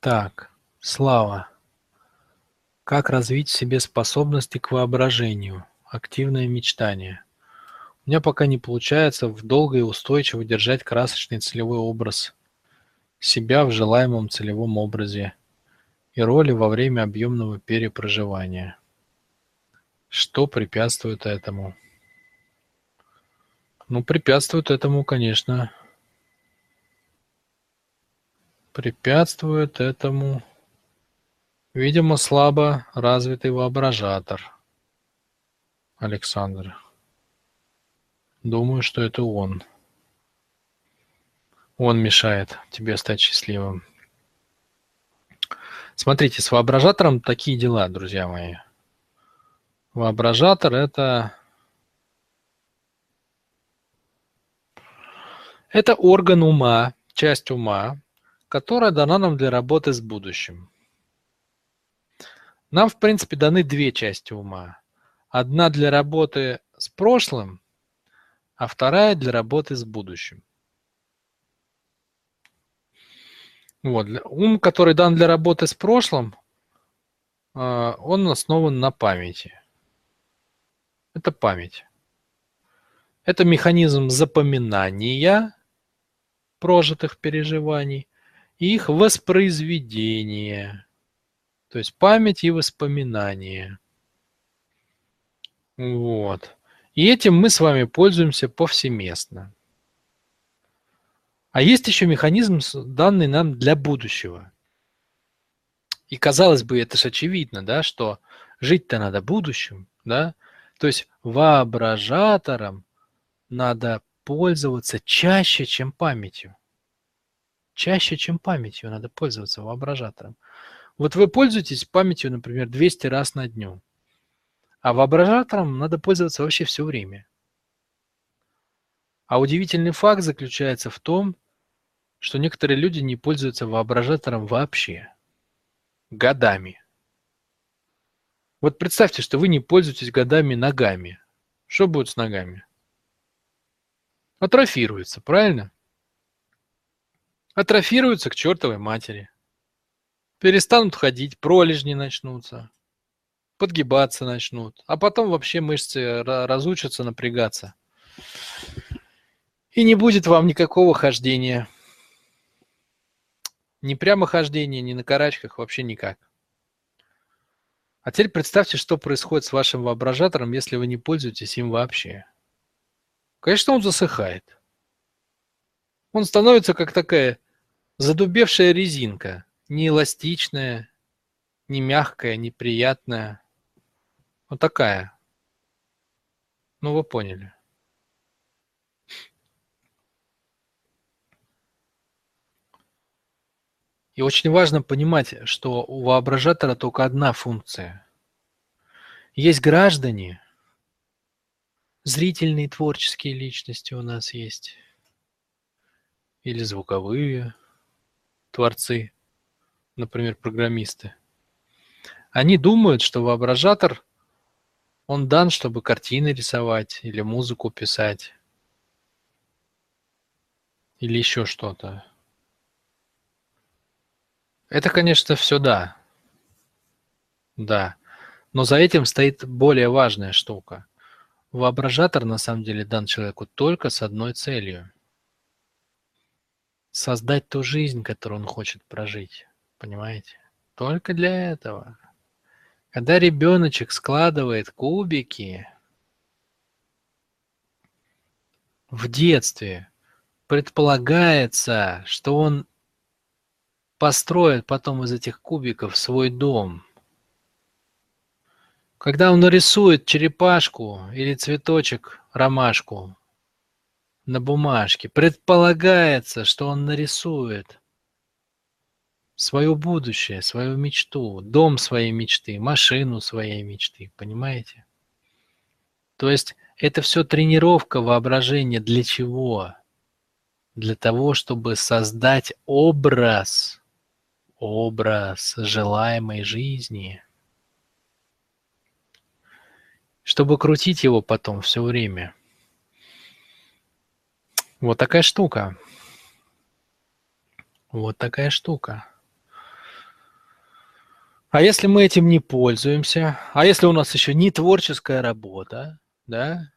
Так, Слава. Как развить в себе способности к воображению? Активное мечтание. У меня пока не получается долго и устойчиво держать красочный целевой образ себя в желаемом целевом образе и роли во время объемного перепроживания. Что препятствует этому? Ну, препятствует этому, конечно, препятствует этому, видимо, слабо развитый воображатор. Александр. Думаю, что это он. Он мешает тебе стать счастливым. Смотрите, с воображатором такие дела, друзья мои. Воображатор – это Это орган ума, часть ума, которая дана нам для работы с будущим. Нам, в принципе, даны две части ума. Одна для работы с прошлым, а вторая для работы с будущим. Вот. Ум, который дан для работы с прошлым, а, он основан на памяти. Это память. Это механизм запоминания прожитых переживаний их воспроизведения. То есть память и воспоминания. Вот. И этим мы с вами пользуемся повсеместно. А есть еще механизм, данный нам для будущего. И казалось бы, это же очевидно, да, что жить-то надо будущим, да. То есть воображатором надо пользоваться чаще, чем памятью. Чаще, чем памятью надо пользоваться воображатором. Вот вы пользуетесь памятью, например, 200 раз на дню, а воображатором надо пользоваться вообще все время. А удивительный факт заключается в том, что некоторые люди не пользуются воображатором вообще. Годами. Вот представьте, что вы не пользуетесь годами ногами. Что будет с ногами? Атрофируется, правильно? Атрофируются к чертовой матери. Перестанут ходить, пролежни начнутся, подгибаться начнут, а потом вообще мышцы разучатся напрягаться. И не будет вам никакого хождения. Ни прямо хождения, ни на карачках, вообще никак. А теперь представьте, что происходит с вашим воображатором, если вы не пользуетесь им вообще. Конечно, он засыхает. Он становится как такая задубевшая резинка, не эластичная, не мягкая, не приятная. Вот такая. Ну, вы поняли. И очень важно понимать, что у воображатора только одна функция. Есть граждане, зрительные творческие личности у нас есть, или звуковые творцы, например, программисты. Они думают, что воображатор, он дан, чтобы картины рисовать или музыку писать, или еще что-то. Это, конечно, все да. Да. Но за этим стоит более важная штука. Воображатор на самом деле дан человеку только с одной целью. Создать ту жизнь, которую он хочет прожить. Понимаете? Только для этого. Когда ребеночек складывает кубики в детстве, предполагается, что он построит потом из этих кубиков свой дом – когда он нарисует черепашку или цветочек, ромашку на бумажке, предполагается, что он нарисует свое будущее, свою мечту, дом своей мечты, машину своей мечты, понимаете? То есть это все тренировка воображения для чего? Для того, чтобы создать образ, образ желаемой жизни – чтобы крутить его потом все время. Вот такая штука. Вот такая штука. А если мы этим не пользуемся, а если у нас еще не творческая работа, да,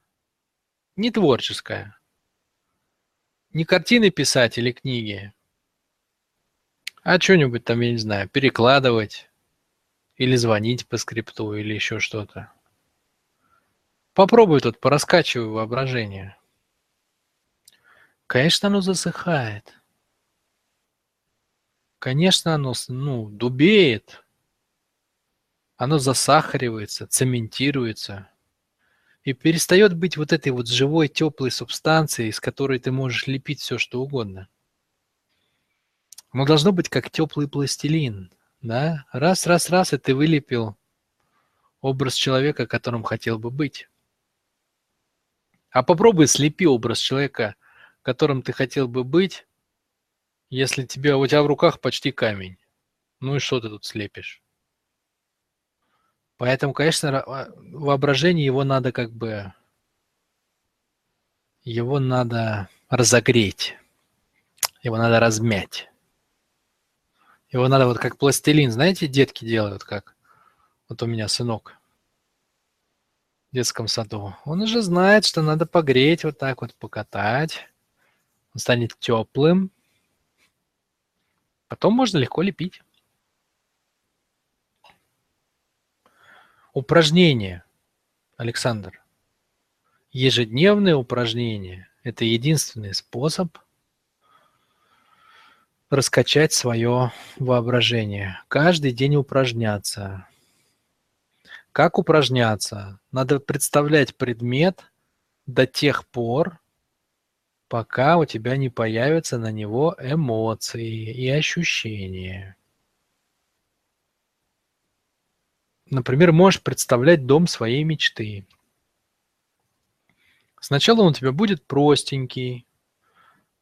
не творческая, не картины писать или книги, а что-нибудь там, я не знаю, перекладывать или звонить по скрипту или еще что-то. Попробуй тут пораскачивай воображение. Конечно, оно засыхает. Конечно, оно ну, дубеет, оно засахаривается, цементируется и перестает быть вот этой вот живой теплой субстанцией, из которой ты можешь лепить все, что угодно. Оно должно быть как теплый пластилин, да? Раз, раз, раз, и ты вылепил образ человека, которым хотел бы быть. А попробуй слепи образ человека, которым ты хотел бы быть, если тебе, у тебя в руках почти камень. Ну и что ты тут слепишь? Поэтому, конечно, а, воображение его надо как бы... Его надо разогреть. Его надо размять. Его надо вот как пластилин, знаете, детки делают как? Вот у меня сынок в детском саду. Он уже знает, что надо погреть, вот так вот покатать. Он станет теплым. Потом можно легко лепить. Упражнение, Александр. Ежедневные упражнения – это единственный способ раскачать свое воображение. Каждый день упражняться. Как упражняться? Надо представлять предмет до тех пор, пока у тебя не появятся на него эмоции и ощущения. Например, можешь представлять дом своей мечты. Сначала он у тебя будет простенький,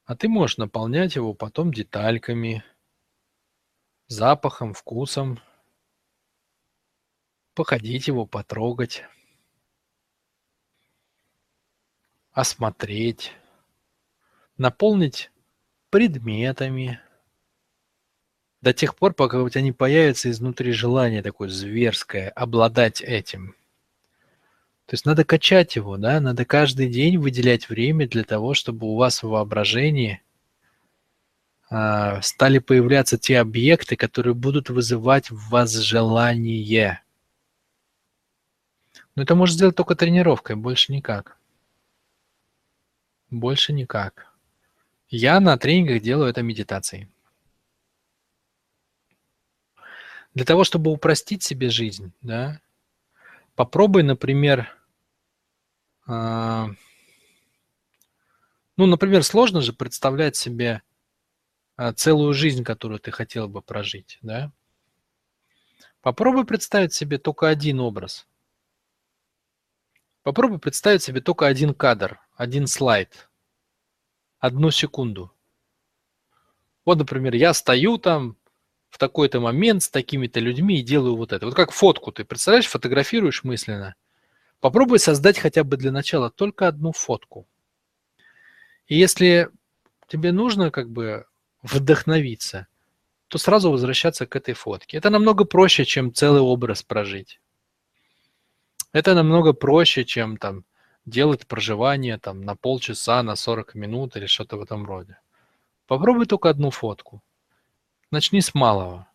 а ты можешь наполнять его потом детальками, запахом, вкусом, походить его, потрогать, осмотреть, наполнить предметами, до тех пор, пока у тебя не появится изнутри желание такое зверское обладать этим. То есть надо качать его, да, надо каждый день выделять время для того, чтобы у вас в воображении э, стали появляться те объекты, которые будут вызывать в вас желание. Но это может сделать только тренировкой, больше никак. Больше никак. Я на тренингах делаю это медитацией. Для того, чтобы упростить себе жизнь, да, попробуй, например, э, ну, например, сложно же представлять себе э, целую жизнь, которую ты хотел бы прожить, да? Попробуй представить себе только один образ. Попробуй представить себе только один кадр, один слайд, одну секунду. Вот, например, я стою там, в такой-то момент с такими-то людьми и делаю вот это. Вот как фотку ты представляешь, фотографируешь мысленно. Попробуй создать хотя бы для начала только одну фотку. И если тебе нужно как бы вдохновиться, то сразу возвращаться к этой фотке. Это намного проще, чем целый образ прожить. Это намного проще, чем там делать проживание там на полчаса, на 40 минут или что-то в этом роде. Попробуй только одну фотку. Начни с малого.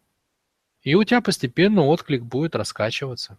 И у тебя постепенно отклик будет раскачиваться.